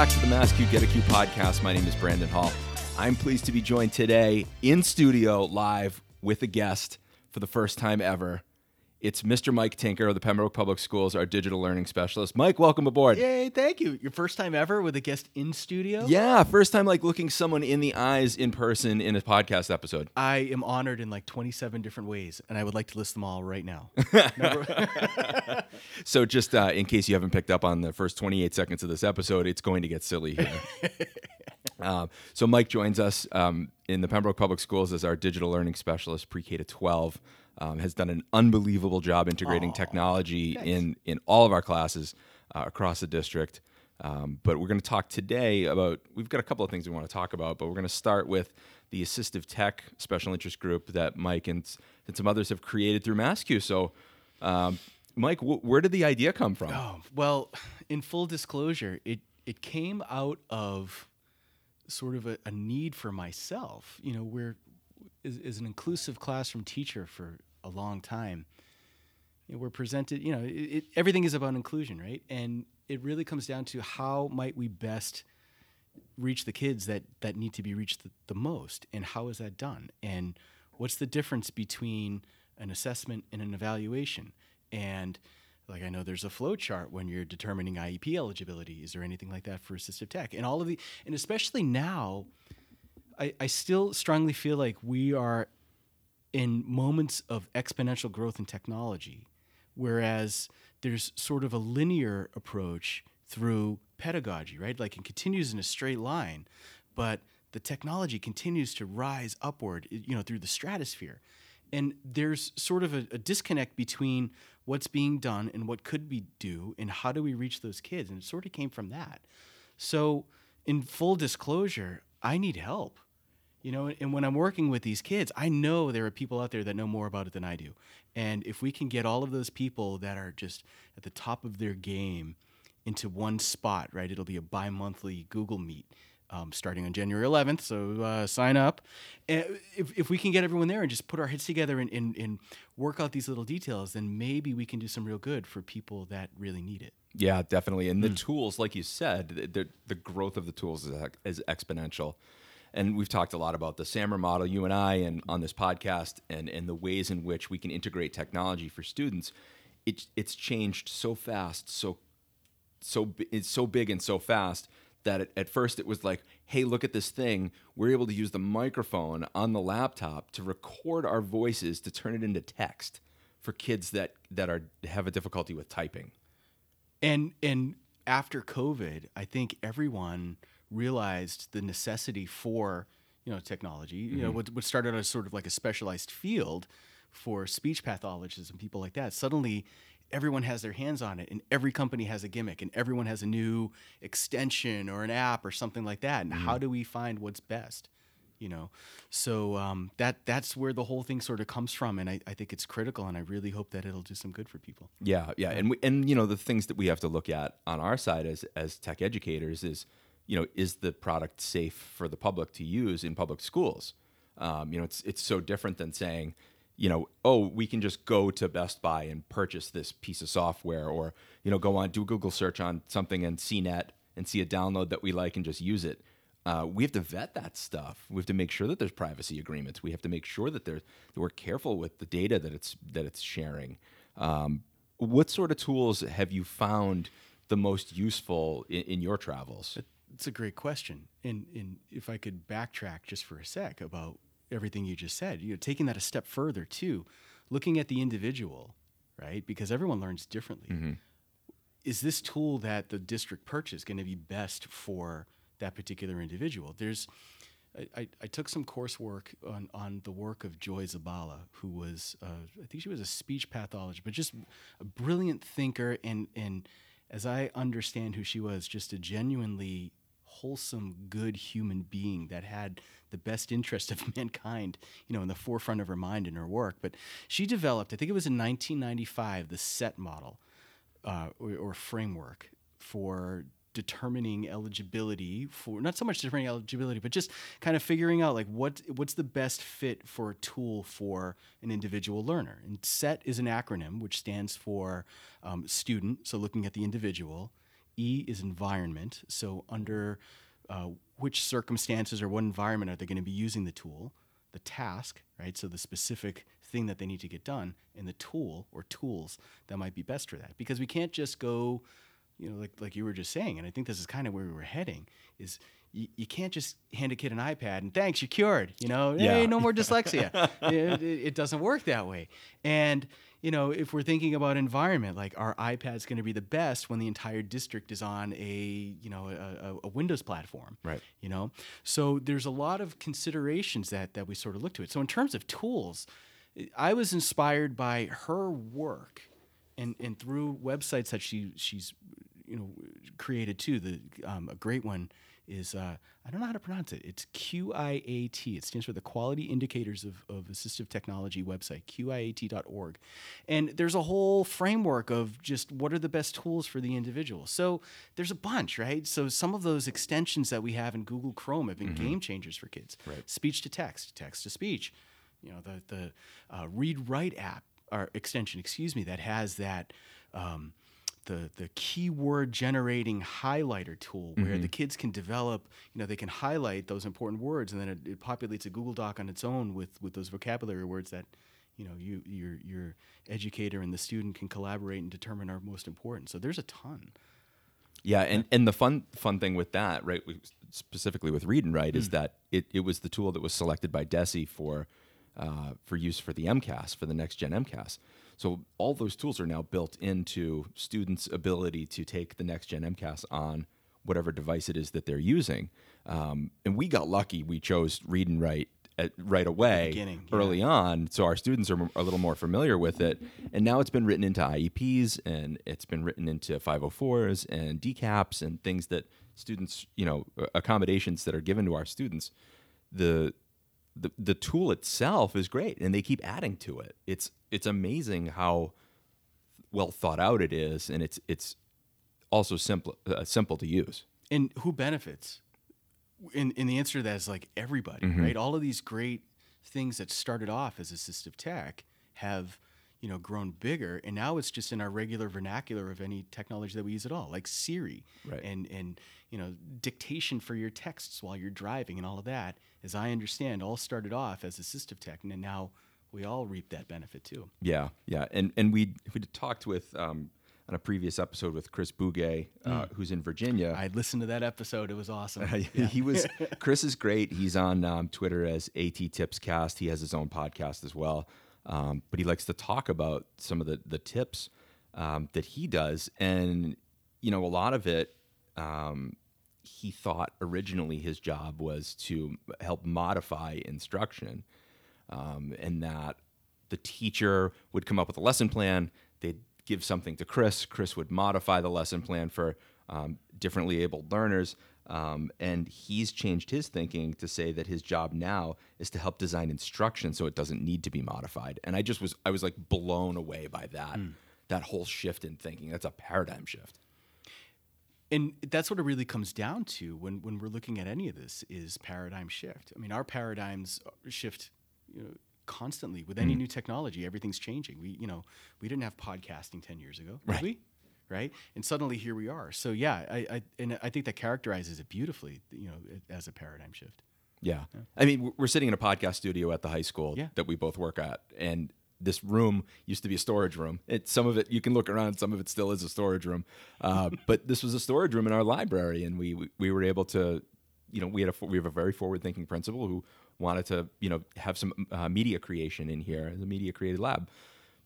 back to the MassCUE Get a Q podcast. My name is Brandon Hall. I'm pleased to be joined today in studio live with a guest for the first time ever. It's Mr. Mike Tinker of the Pembroke Public Schools, our digital learning specialist. Mike, welcome aboard. Yay, thank you. Your first time ever with a guest in studio? Yeah, first time like looking someone in the eyes in person in a podcast episode. I am honored in like 27 different ways, and I would like to list them all right now. So, just uh, in case you haven't picked up on the first 28 seconds of this episode, it's going to get silly here. um, so, Mike joins us um, in the Pembroke Public Schools as our digital learning specialist, pre K to 12. Um, has done an unbelievable job integrating technology in in all of our classes uh, across the district. Um, but we're going to talk today about. We've got a couple of things we want to talk about, but we're going to start with the assistive tech special interest group that Mike and, and some others have created through MassCUE. So, um, Mike, wh- where did the idea come from? Oh, well, in full disclosure, it, it came out of sort of a, a need for myself. You know, we're, as, as an inclusive classroom teacher for a long time, we're presented, you know, it, it, everything is about inclusion, right? And it really comes down to how might we best reach the kids that that need to be reached the, the most and how is that done? And what's the difference between an assessment and an evaluation? And like i know there's a flow chart when you're determining iep eligibility is there anything like that for assistive tech? And all of the and especially now i, I still strongly feel like we are in moments of exponential growth in technology, whereas there's sort of a linear approach through pedagogy, right? Like it continues in a straight line, but the technology continues to rise upward, you know, through the stratosphere. And there's sort of a, a disconnect between what's being done and what could be due, and how do we reach those kids? And it sort of came from that. So, in full disclosure, I need help you know and when i'm working with these kids i know there are people out there that know more about it than i do and if we can get all of those people that are just at the top of their game into one spot right it'll be a bi-monthly google meet um, starting on january 11th so uh, sign up and if, if we can get everyone there and just put our heads together and, and, and work out these little details then maybe we can do some real good for people that really need it Yeah, definitely. And the tools, like you said, the, the, the growth of the tools is, is exponential. And we've talked a lot about the SAMR model, you and I, and on this podcast, and, and the ways in which we can integrate technology for students. It, it's changed so fast, so so it's so big and so fast that at, at first it was like, hey, look at this thing. We're able to use the microphone on the laptop to record our voices to turn it into text for kids that that are have a difficulty with typing. and and after covid i think everyone realized the necessity for you know technology you know what, what started as sort of like a specialized field for speech pathologists and people like that suddenly everyone has their hands on it and every company has a gimmick and everyone has a new extension or an app or something like that. And how do we find what's best you know? So um, that that's where the whole thing sort of comes from and I, I think it's critical and i really hope that it'll do some good for people. Yeah, yeah, and we, and you know the things that we have to look at on our side as as tech educators is you know is the product safe for the public to use in public schools? Um, you know, it's it's so different than saying you know oh we can just go to Best Buy and purchase this piece of software or you know go on do Google search on something and CNET and see a download that we like and just use it. Uh, we have to vet that stuff. We have to make sure that there's privacy agreements. We have to make sure that that we're careful with the data that it's that it's sharing. Um, what sort of tools have you found the most useful in, in your travels? It's a great question. And, and if I could backtrack just for a sec about everything you just said, you know, taking that a step further too, looking at the individual, right? Because everyone learns differently. Is this tool that the district purchased going to be best for that particular individual? There's, I, I, I took some coursework on, on the work of Joy Zabala, who was, uh, I think she was a speech pathologist, but just a brilliant thinker. And, and as I understand who she was, just a genuinely wholesome, good human being that had the best interest of mankind, you know, in the forefront of her mind and her work. But she developed, I think it was in 1995, the SETT model uh, or, or framework for determining eligibility for not so much determining eligibility but just kind of figuring out like what what's the best fit for a tool for an individual learner and set is an acronym which stands for um, student so looking at the individual E is environment. So under uh, which circumstances or what environment are they going to be using the tool? The task, right? So the specific thing that they need to get done, and the tool or tools that might be best for that. Because we can't just go, you know, like like you were just saying, and I think this is kind of where we were heading. Is you, you can't just hand a kid an iPad and thanks, you're cured. You know, Yeah. hey, no more dyslexia. it, it, doesn't work that way. And you know, if we're thinking about environment, like our iPad's going to be the best when the entire district is on a you know a, a- a Windows platform, Right. You know, so there's a lot of considerations that that we sort of look to it. So in terms of tools, I was inspired by her work, and and through websites that she she's you know created too. The um, a great one is uh, I don't know how to pronounce it. It's QIAT. It stands for the Quality Indicators of, of Assistive Technology website, QIAT.org. And there's a whole framework of just what are the best tools for the individual. So there's a bunch, right? So some of those extensions that we have in Google Chrome have been game changers for kids. Right. Speech to text, text to speech. You know, the the uh, read write app or extension, excuse me, that has that. Um, the, the keyword generating highlighter tool where the kids can develop you know they can highlight those important words and then it, it populates a google doc on its own with with those vocabulary words that you know you your your educator and the student can collaborate and determine are most important. So there's a ton. Yeah, and, and the fun fun thing with that, right, specifically with Read and Write, is that it, it was the tool that was selected by DESE for uh, for use for the MCAS for the next gen MCAS. So all those tools are now built into students' ability to take the next gen MCAS on whatever device it is that they're using. Um, and we got lucky; we chose Read and Write at, right away, yeah. early on, so our students are a little more familiar with it. And now it's been written into IEPs and it's been written into 504s and DCAPs and things that students, you know, accommodations that are given to our students. The the the tool itself is great, and they keep adding to it. It's it's amazing how well thought out it is, and it's it's also simple uh, simple to use. and who benefits and, and the answer to that is like everybody right all of these great things that started off as assistive tech have you know grown bigger and now it's just in our regular vernacular of any technology that we use at all like siri Right. and and you know dictation for your texts while you're driving and all of that as i understand all started off as assistive tech and now we all reap that benefit too Yeah, yeah, and and we we talked with um, on a previous episode with Chris Bugaj, uh, who's in Virginia. i listened to that episode it was awesome he was Chris is great. He's on um, Twitter as At Tips Cast. He has his own podcast as well, um, but he likes to talk about some of the the tips um, that he does, and you know a lot of it. Um, he thought originally his job was to help modify instruction, um, and that the teacher would come up with a lesson plan. They'd give something to Chris. Chris would modify the lesson plan for um, differently abled learners. Um, and he's changed his thinking to say that his job now is to help design instruction so it doesn't need to be modified. And I just was I was like blown away by that that whole shift in thinking. That's a paradigm shift. and that's what it really comes down to when, when we're looking at any of this is paradigm shift. I mean, our paradigms shift, you know, constantly with Mm. any new technology. Everything's changing. We, you know, we didn't have podcasting ten years ago, did Right. we? Right, and suddenly here we are. So yeah, I, I and I think that characterizes it beautifully. You know, as a paradigm shift. Yeah. I mean, we're- we're sitting in a podcast studio at the high school Yeah. that we both work at, and this room used to be a storage room. It, some of it you can look around, some of it still is a storage room. Uh, but this was a storage room in our library, and we we, we were able to, you know, we had a we have a very forward thinking principal who wanted to, you know, have some uh, media creation in here, the media created lab.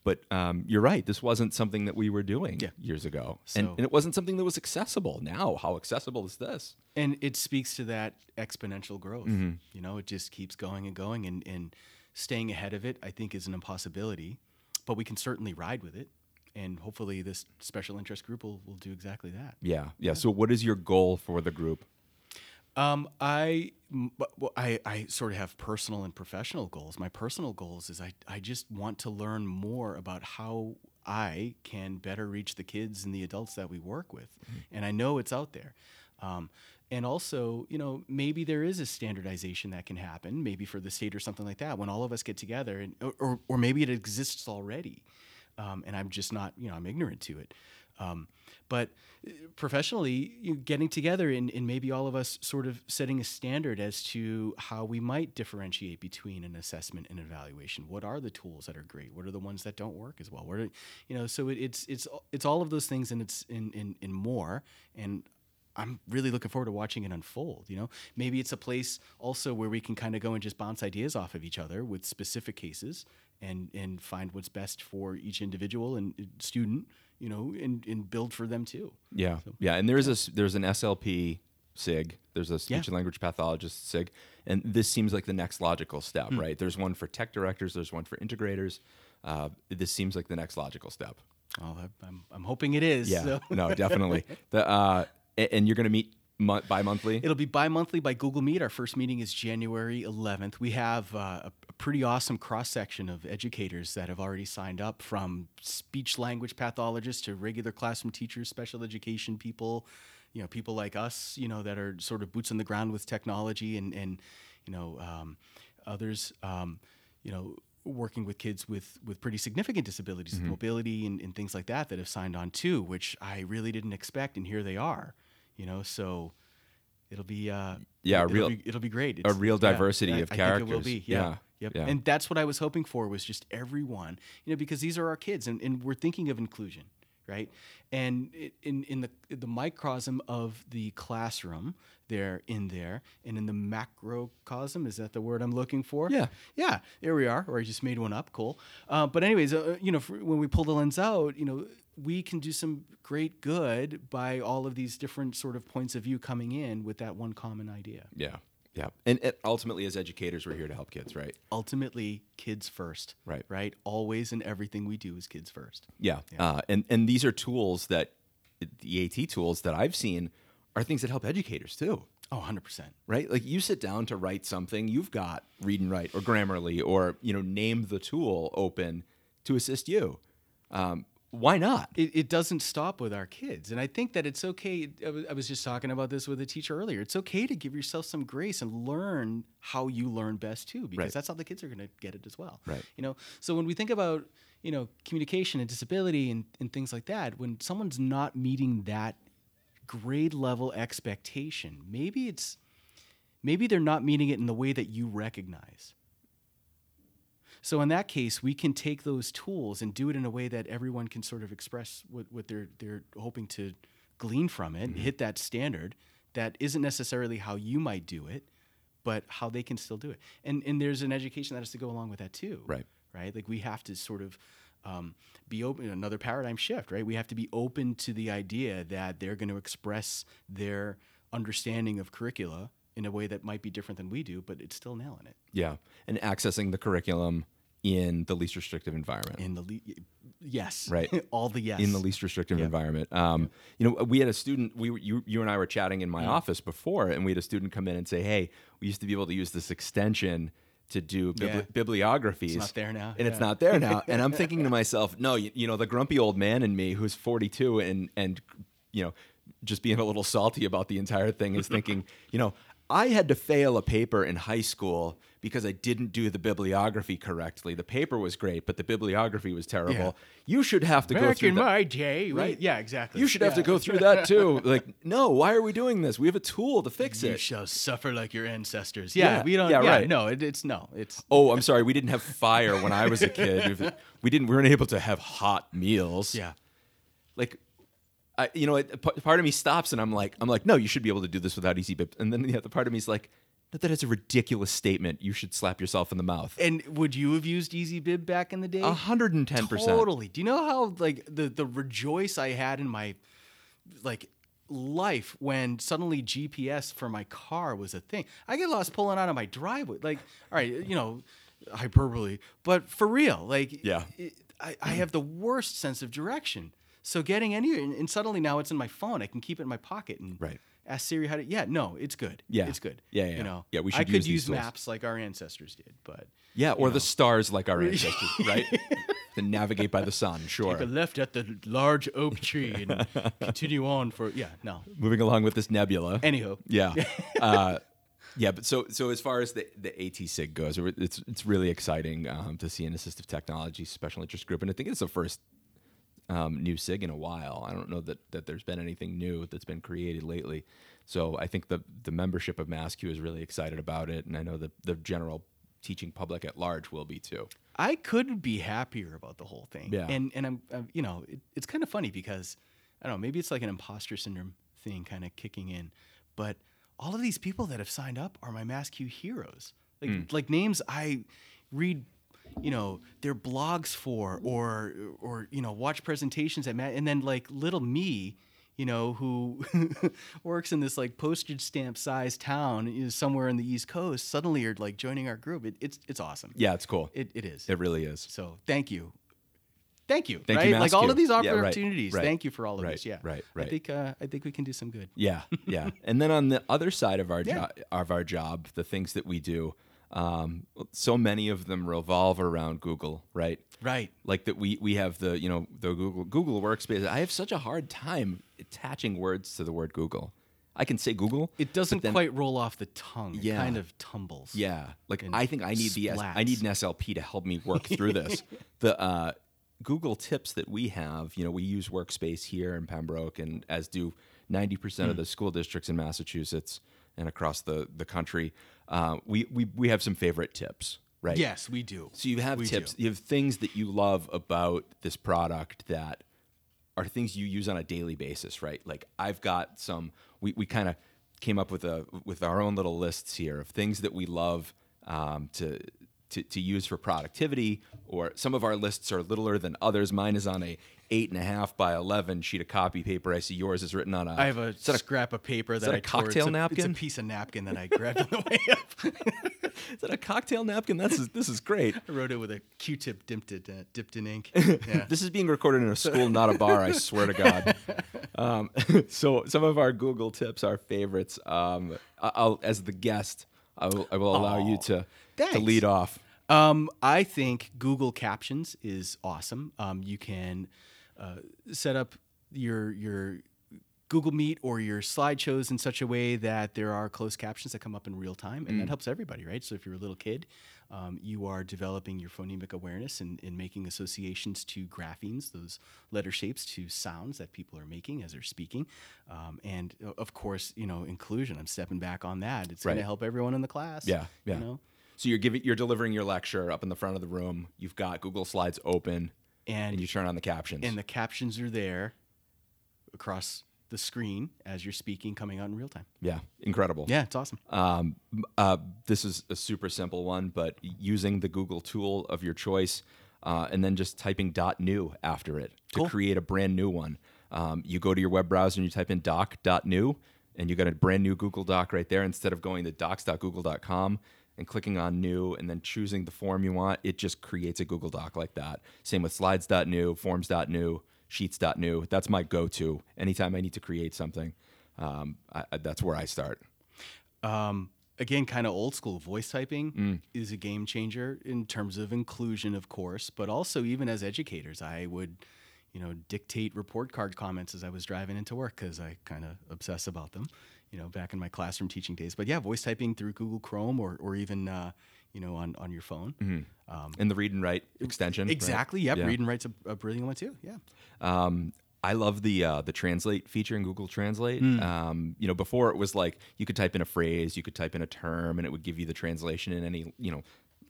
But um, you're right. This wasn't something that we were doing Yeah. years ago, and, So- and it wasn't something that was accessible. Now, how accessible is this? and it speaks to that exponential growth. Mm-hmm. You know, it just keeps going and going, and, and staying ahead of it, I think, is an impossibility. But we can certainly ride with it, and hopefully, this special interest group will, will do exactly that. Yeah, yeah. So, what is your goal for the group? Um, I, m- but- well, I, I sort of have personal and professional goals. My personal goals is I, I just want to learn more about how I can better reach the kids and the adults that we work with. And I know it's out there. Um, and also, you know, maybe there is a standardization that can happen, maybe for the state or something like that, when all of us get together, and or, or, or maybe it exists already, um, and I'm just not, you know, I'm ignorant to it. Um, but uh, professionally, getting together and, and maybe all of us sort of setting a standard as to how we might differentiate between an assessment and evaluation. What are the tools that are great? What are the ones that don't work as well? What are, you know, so it, it's it's it's all of those things and it's in in, in more. And I'm really looking forward to watching it unfold. You know, maybe it's a place also where we can kind of go and just bounce ideas off of each other with specific cases and and find what's best for each individual and uh, student. You know, and, and build for them too. Yeah, yeah, and there's a s- there's an SLP SIG. There's a speech Yeah. and language pathologist SIG, and this seems like the next logical step, Hmm. right? There's one for tech directors. There's one for integrators. Uh, this seems like the next logical step. Oh, I'm I'm hoping it is. Yeah, so. no, definitely. The uh, and you're going to meet mon- bi-monthly. It'll be bi-monthly by Google Meet. Our first meeting is January 11th. We have uh, a, pretty awesome cross section of educators that have already signed up, from speech language pathologists to regular classroom teachers, special education people, you know, people like us, you know, that are sort of boots on the ground with technology, and and you know, um, others, um, you know. Working with kids with, with pretty significant disabilities, with mobility and, and things like that, that have signed on too, which I really didn't expect, and here they are, you know. So it'll be uh, Yeah, it'll real- be, it'll be great. a real diversity I- of I think it will characters. be. Yeah. Yeah, Yep. yeah. And that's what I was hoping for was just everyone, you know, because these are our kids and, and we're thinking of inclusion, right? And it, in, in the, the microcosm of the classroom, they're in there, and in the macrocosm, is that the word I'm looking for? Yeah. Yeah, there we are. Or I just made one up. Cool. Uh, but anyways, uh, you know, when we pull the lens out, you know, we can do some great good by all of these different sort of points of view coming in with that one common idea. yeah, yeah. And, ultimately, as educators, we're here to help kids, right? ultimately kids first Right. right always and everything we do is kids first Yeah. Uh, and and these are tools that the AT tools that I've seen are things that help educators too. oh 100% Right? Like you sit down to write something, you've got read and write or Grammarly or you know name the tool open to assist you. Um, why not? it, it doesn't stop with our kids and i think that it's okay I was, I was just talking about this with a teacher earlier it's okay to give yourself some grace and learn how you learn best too because Right. that's how the kids are going to get it as well Right. you know so when we think about you know communication and disability and, and things like that when someone's not meeting that grade level expectation maybe it's maybe they're not meeting it in the way that you recognize so in that case, we can take those tools and do it in a way that everyone can sort of express what, what they're they're hoping to glean from it, hit that standard that isn't necessarily how you might do it, but how they can still do it. And and there's an education that has to go along with that too. Right. Right. Like we have to sort of um, be open. Another paradigm shift. Right. We have to be open to the idea that they're going to express their understanding of curricula in a way that might be different than we do, but it's still nailing it. Yeah. And accessing the curriculum in the least restrictive environment. In the le- yes, Right. all the yes in the least restrictive environment. Um, You know, we had a student. We were, you you and I were chatting in my office before, and we had a student come in and say, "Hey, we used to be able to use this extension to do bibli- Yeah. bibliographies. It's not there now, and it's not there now." and I'm thinking to myself, "No, you, you know, the grumpy old man in me, who's 42 and and you know, just being a little salty about the entire thing, is thinking, you know." I had to fail a paper in high school because I didn't do the bibliography correctly. The paper was great, but the bibliography was terrible. Yeah. You should have to go through in that. my day, Right. Yeah, exactly. You should have to go through that too. Like, no, why are we doing this? We have a tool to fix You it. You shall suffer like your ancestors. Yeah, Yeah, we don't. yeah, Yeah, right. No, it, it's no. It's Oh, I'm sorry. We didn't have fire when I was a kid. We didn't. We weren't able to have hot meals. yeah. Like, I, you know, it, part of me stops and I'm like, I'm like, no, you should be able to do this without EasyBib. And then the other part of me is like, no, that is a ridiculous statement. You should slap yourself in the mouth. And would you have used EasyBib back in the day? A hundred and ten percent. Totally. Do you know how like the the rejoice I had in my like life when suddenly GPS for my car was a thing? I get lost pulling out of my driveway. Like, all right, you know, hyperbole, but for real, like, Yeah. it, I, I have the worst sense of direction. So getting any, and, and suddenly now it's in my phone. I can keep it in my pocket and Right. ask Siri how to. Yeah, no, it's good. Yeah. it's good. Yeah, yeah. You know, Yeah, we I should could use use maps like our ancestors did, but Yeah, or the stars like our ancestors, right? to navigate by the sun. Sure. Take a left at the large oak tree and continue on for yeah no. Moving along with this nebula. Anyhow, Yeah. Uh, yeah, but so so as far as the, the AT SIG goes, it's it's really exciting um, to see an assistive technology special interest group, and I think it's the first um, new SIG in a while. I don't know that, that there's been anything new that's been created lately. So I think the the membership of MassCUE is really excited about it, and I know the the general teaching public at large will be too. I couldn't be happier about the whole thing. Yeah. And and I'm, I'm you know it, it's kind of funny because I don't know maybe it's like an imposter syndrome thing kind of kicking in, but all of these people that have signed up are my MassCUE heroes. Like Hmm. like names I read you know their blogs for or or you know watch presentations at Matt and then like little me you know who works in this like postage stamp sized town is somewhere in the east coast suddenly you're like joining our group it, it's it's awesome Yeah, it's cool. it, it is It really is. so thank you. Thank you. Thank right? you, like all of these Yeah, right, opportunities. right, Thank you for all of right, this. Yeah. right, right. I think uh, I think we can do some good. Yeah, yeah. and then on the other side of our Yeah. job, of our job, the things that we do, um, so many of them revolve around Google, right? Right. Like that, we we have the you know the Google Google Workspace. I have such a hard time attaching words to the word Google. I can say Google. It doesn't then- quite roll off the tongue. It Yeah. kind of tumbles. Yeah, like I think I need the I need an SLP to help me work through this. the uh, Google tips that we have, you know, we use Workspace here in Pembroke, and as do ninety percent Hmm. of the school districts in Massachusetts and across the the country. Uh, we we we have some favorite tips, right? Yes, we do. So you have We tips. do. You have things that you love about this product that are things you use on a daily basis, right? Like I've got some. We, we kind of came up with a with our own little lists here of things that we love um, to, to to use for productivity. Or some of our lists are littler than others. Mine is on a eight and a half by eleven sheet of copy paper. I see yours is written on a. I have a that a, scrap of paper that, that a I tore. It's cocktail a- napkin? It's a piece of napkin that I grabbed on the way up. is that a cocktail napkin? That's this is great. I wrote it with a Q-tip dipped, it, uh, dipped in ink. Yeah. this is being recorded in a school, not a bar. I swear to God. Um, so some of our Google tips, our favorites. Um, I- I'll, as the guest, I will, I will allow you Aw, to to lead off. Um, I think Google Captions is awesome. Um, you can uh, set up your your Google Meet or your slideshows in such a way that there are closed captions that come up in real time, and that helps everybody, right? So if you're a little kid, um, you are developing your phonemic awareness and, and making associations to graphemes, those letter shapes, to sounds that people are making as they're speaking, um, and of course, you know, inclusion. I'm stepping back on that. It's going to help everyone in the class. Yeah, yeah. You know? So you're giving, you're delivering your lecture up in the front of the room. You've got Google Slides open, And and you turn on the captions. and the captions are there across the screen as you're speaking, coming out in real time. yeah, incredible. Yeah, it's awesome. Um, uh, this is a super simple one, but using the Google tool of your choice, uh, and then just typing .new after it to Cool. create a brand new one. Um, you go to your web browser and you type in doc.new, and you got a brand new Google Doc right there. Instead of going to docs.google.com and clicking on new and then choosing the form you want, it just creates a Google Doc like that. Same with slides.new, forms.new, sheets.new. That's my go-to anytime I need to create something. Um, I, I- that's where I start. Um, again, kind of old school voice typing Mm. is a game changer in terms of inclusion, of course, but also even as educators, I would, you know, dictate report card comments as I was driving into work because I kind of obsess about them, you know, back in my classroom teaching days. But yeah, voice typing through Google Chrome or, or even, uh, you know, on, on your phone. Um, And the read and write extension. right? exactly. Yep. Yeah. Read and write's a, a brilliant one too. Yeah. Um, I love the uh, the translate feature in Google Translate. Hmm. Um, you know, before it was like you could type in a phrase, you could type in a term, and it would give you the translation in any you know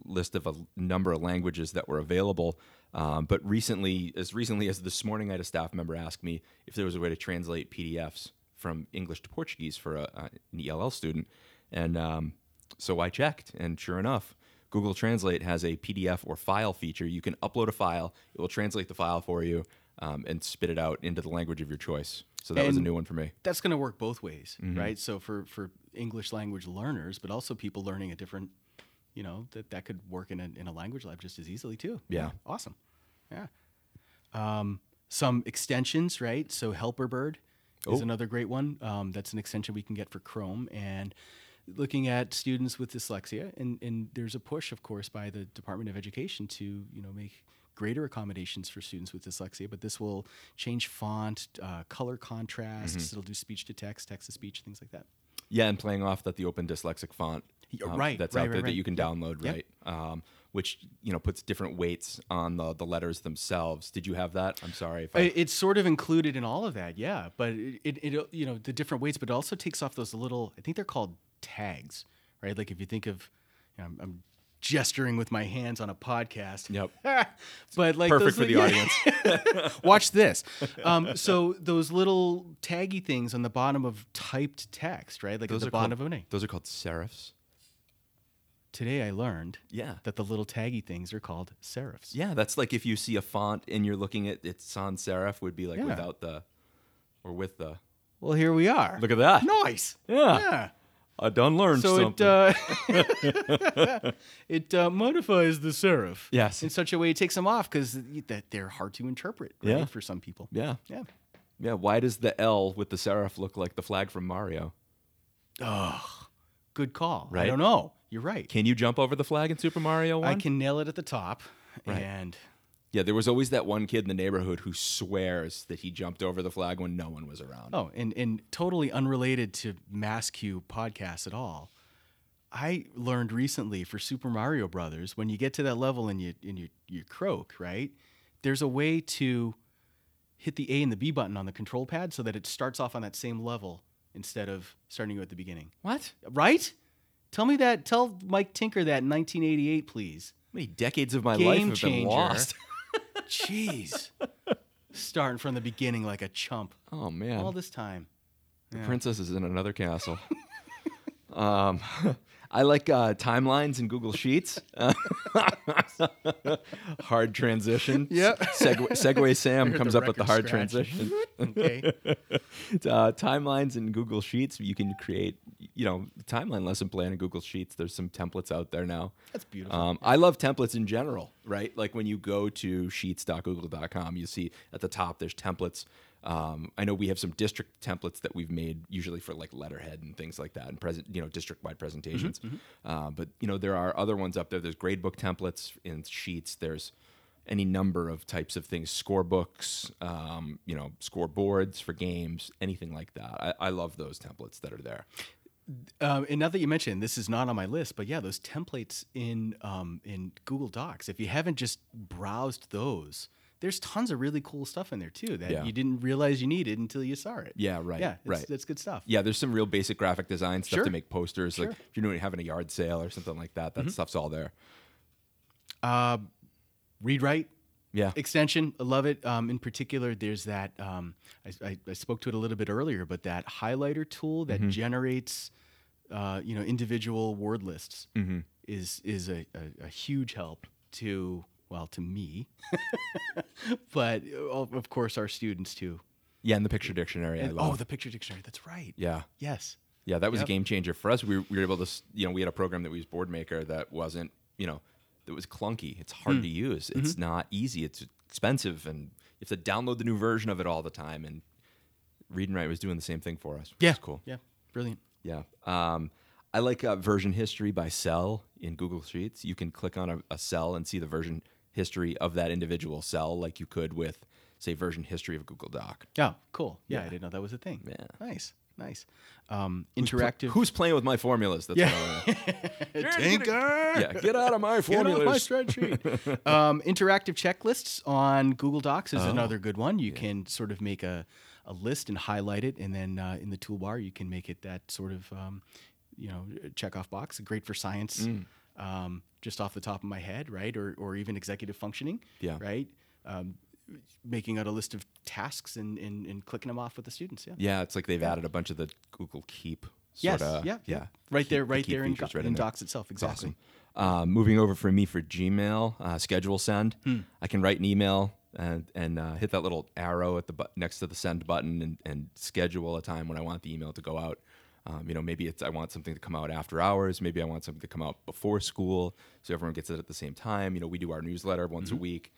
list of a number of languages that were available. Um, but recently, as recently as this morning, I had a staff member ask me if there was a way to translate PDFs from English to Portuguese for a, an ELL student, and um, so I checked, and sure enough. Google Translate has a PDF or file feature. You can upload a file; it will translate the file for you um, and spit it out into the language of your choice. So that was a new one for me. that's going to work both ways, Mm-hmm. right? So for for English language learners, but also people learning a different, you know, that that could work in a in a language lab just as easily too. Yeah. awesome. Yeah. Um, some extensions, right? So Helperbird is Oh. another great one. Um, that's an extension we can get for Chrome and. Looking at students with dyslexia, and, and there's a push, of course, by the Department of Education to you know make greater accommodations for students with dyslexia. But this will change font, uh, color contrasts. Mm-hmm. It'll do speech to text, text to speech, things like that. Yeah, and playing off that the open dyslexic font, um, right, that's right, out there right, that you can download, Yep. right? Um, which you know puts different weights on the the letters themselves. Did you have that? I'm sorry if I, It's sort of included in all of that, yeah. But it, it, it, you know, the different weights, but it also takes off those little. I think they're called tags, right? Like if you think of, you know, I'm, I'm gesturing with my hands on a podcast. Yep. but like perfect those for the audience. Watch this. Um, so those little taggy things on the bottom of typed text, right? Like Those at the bottom called, of a name. Those are called serifs. Today I learned Yeah. that the little taggy things are called serifs. Yeah, that's like if you see a font and you're looking at it sans serif would be like Yeah. without the or with the. Well, here we are. Look at that. Nice. Yeah. Yeah. I done learned So something. it uh, it uh, modifies the serif. Yes. In such a way, it takes them off because that they're hard to interpret. Right, Yeah. For some people. yeah. Yeah. Yeah. Why does the L with the serif look like the flag from Mario? Oh, good call. Right? I don't know. You're right. Can you jump over the flag in Super Mario 1? I can nail it at the top. Right. And Yeah, there was always that one kid in the neighborhood who swears that he jumped over the flag when no one was around. oh, and and totally unrelated to MassCUE podcast at all. I learned recently for Super Mario Brothers when you get to that level and you and you you croak right, there's a way to hit the A and the B button on the control pad so that it starts off on that same level instead of starting you at the beginning. What? Right? Tell me that. Tell Mike Tinker that in 1988, please. How many decades of my Game life have been lost? Jeez. Starting from the beginning like a chump Oh man. all this time. The princess is in another castle. um, I like uh, timelines in Google Sheets. hard transition. Yep. Segway, Segway Sam comes up with the hard scratch. transition. Okay. uh, timelines in Google Sheets. You can create, you know, timeline lesson plan in Google Sheets. There's some templates out there now. That's beautiful. Um, I love templates in general, right? Like when you go to sheets.google.com, you see at the top there's templates. Um, I know we have some district templates that we've made usually for like letterhead and things like that, and present, you know, district-wide presentations. Uh, but you know, there are other ones up there. There's gradebook templates in Sheets. There's any number of types of things, scorebooks, um, you know, scoreboards for games, anything like that. I, I love those templates that are there. Um, and now that you mentioned this is not on my list, but yeah, those templates in um, in Google Docs. If you haven't just browsed those, there's tons of really cool stuff in there too that Yeah. you didn't realize you needed until you saw it. Yeah, right, Yeah, it's, right. that's good stuff. Yeah, there's some real basic graphic design stuff Sure. to make posters. Like Sure. Mm-hmm. if you're doing having a yard sale or something like that, that stuff's all there. Uh, read write Yeah. extension, I love it. Um, in particular, there's that um, I, I, I spoke to it a little bit earlier, but that highlighter tool that generates uh, you know individual word lists is is a, a, a huge help to well to me, but uh, of course our students too. Yeah, and the picture dictionary. I And- love. oh, the picture dictionary. That's right. yeah. Yes. Yeah, that was Yep. a game changer for us. We we were able to, you know, we had a program that we used Boardmaker that wasn't, you know, that was clunky. It's hard Hmm. to use. Mm-hmm. It's not easy. It's expensive, and you have to download the new version of it all the time. And Read and Write was doing the same thing for us. Yeah. cool. Yeah. Brilliant. Yeah. Um, I like uh, version history by cell in Google Sheets. You can click on a, a cell and see the version history of that individual cell, like you could with, say, version history of Google Doc. Yeah. Cool. Yeah, I didn't know that was a thing. Yeah. Nice. Nice. Um, interactive. Who's playing with my formulas? That's Yeah. what I wanna- Tinker? yeah, get out of my formulas. Get off formulas. my spreadsheet. um, interactive checklists on Google Docs is Oh, another good one. You can sort of make a, a list and highlight it, and then uh, in the toolbar you can make it that sort of um, you know check off box. Great for science, Mm. um, just off the top of my head, right? Or or even executive functioning, Yeah. right? Um, making out a list of tasks and, and, and clicking them off with the students. Yeah. Yeah, it's like they've added a bunch of the Google Keep. Yes. Sorta, yeah. yeah. Right Keep- there. Right Keep there in, features Do- right in there. Docs itself. Exactly. awesome. Uh, moving over for me for Gmail, uh, schedule send. Hmm. I can write an email and, and uh, hit that little arrow at the bu- next to the send button and, and schedule a time when I want the email to go out. Um, you know, maybe it's I want something to come out after hours. Maybe I want something to come out before school, so everyone gets it at the same time. You know, we do our newsletter once Mm-hmm. a week.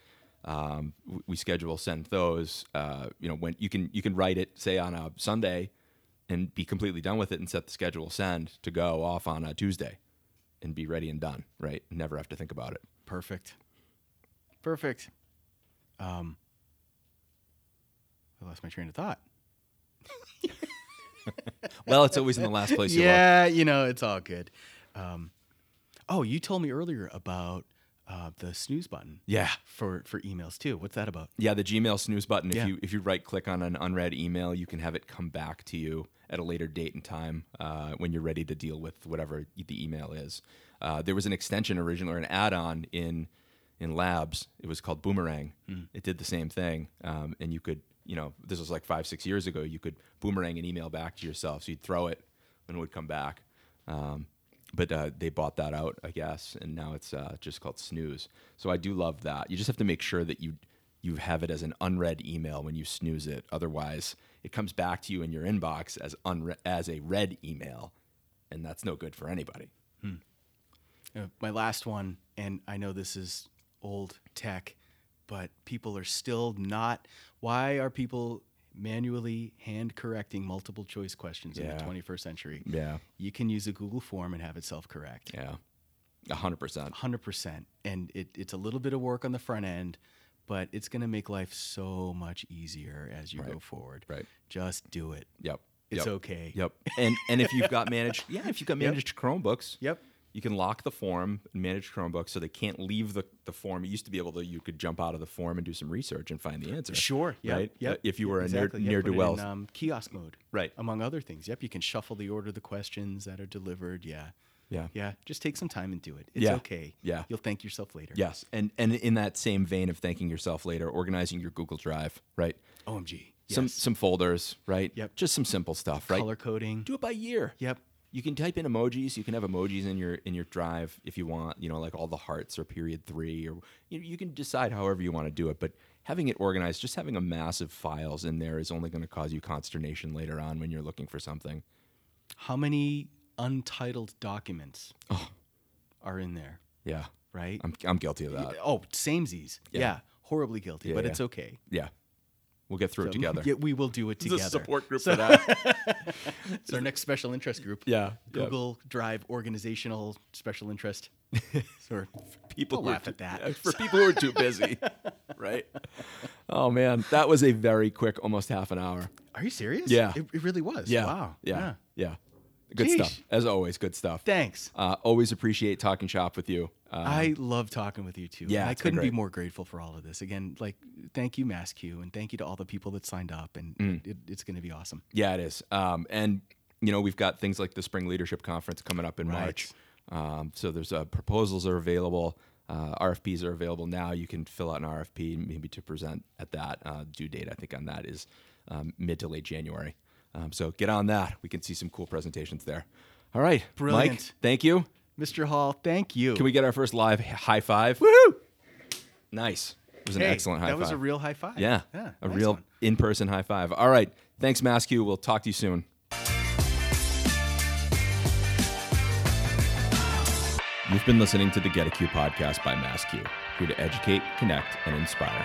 Um, we schedule send those. Uh, you know, when you can you can write it say on a Sunday, and be completely done with it, and set the schedule send to go off on a Tuesday, and be ready and done. Right, never have to think about it. Perfect. Perfect. Um, I lost my train of thought. Well, it's always in the last place you yeah, you know, it's all good. Um, oh, you told me earlier about uh, the snooze button Yeah. for for emails too. What's that about? Yeah, the Gmail snooze button. If Yeah. you if you right click on an unread email, you can have it come back to you at a later date and time uh, when you're ready to deal with whatever the email is. Uh, there was an extension originally or an add-on in in Labs. It was called Boomerang. It did the same thing, um, and you could you know this was like five six years ago. You could boomerang an email back to yourself. So you'd throw it and it would come back. Um, but uh, they bought that out, I guess, and now it's uh, just called snooze. So I do love that. You just have to make sure that you you have it as an unread email when you snooze it. Otherwise, it comes back to you in your inbox as unre- as a read email, and that's no good for anybody. Uh, my last one, and I know this is old tech, but people are still not. Why are people manually hand correcting multiple choice questions in the 21st century? Yeah, You can use a Google form and have it self correct. yeah, a hundred percent. 100%. And it, it's a little bit of work on the front end, but it's going to make life so much easier as you go forward. Right. Just do it. Yep. It's yep. okay. Yep. And and if you've got managed, yeah, if you've got Yep. managed Chromebooks, Yep. You can lock the form and manage Chromebooks so they can't leave the, the form. It used to be able to you could jump out of the form and do some research and find the answer. Sure. Yep. Right. Yep. If you were exactly. a near put near it to in, well, um, kiosk mode. Right. Among other things. Yep. You can shuffle the order of the questions that are delivered. Yeah. yeah. Yeah. Just take some time and do it. It's Yeah. okay. Yeah. You'll thank yourself later. Yes, and and in that same vein of thanking yourself later, organizing your Google Drive, right? OMG. Some Yes. some folders, right? Yep. Just some simple stuff, right? color coding. Do it by year. Yep. You can type in emojis. You can have emojis in your in your drive if you want. You know, like all the hearts or period three, or you, you can decide however you want to do it. But having it organized, just having a massive files in there is only going to cause you consternation later on when you're looking for something. How many untitled documents oh. are in there? Yeah, Right. I'm I'm guilty of that. oh, samesies. Yeah. Yeah. Horribly guilty, Yeah, but yeah. it's okay. Yeah, we'll get through it together. Yeah, we will do it It's together. a support group for that. It's our next special interest group. Yeah, yeah. Google Drive organizational special interest. or people Don't who laugh too- at that. yeah, for people who are too busy, right? Oh man, that was a very quick, almost half an hour. Are you serious? Yeah. It, it really was. Yeah, Wow. yeah, yeah. Good Jeez. stuff as always. Good stuff. Thanks. Uh, always appreciate talking shop with you. Uh, I love talking with you too. yeah, I couldn't be more grateful for all of this. Again, like thank you, MassCUE, and thank you to all the people that signed up. And Mm. it, it's going to be awesome. yeah, it is. Um, and you know, we've got things like the Spring Leadership Conference coming up in Right. March. Um, so there's uh, proposals are available. Uh, RFPs are available now. You can fill out an RFP maybe to present at that. Uh, due date, I think, on that is um, mid to late January. Um, so get on that. We can see some cool presentations there. All right, Mike. Brilliant. Thank you. Mr. Hall, thank you. Can we get our first live high five? Woohoo! Nice. It was an Hey, excellent high that five. was a real high five. yeah, yeah a nice real in-person high five. All right. Thanks, MassCUE. We'll talk to you soon. You've been listening to the Get a Q podcast by MassCUE, here to educate, connect, and inspire.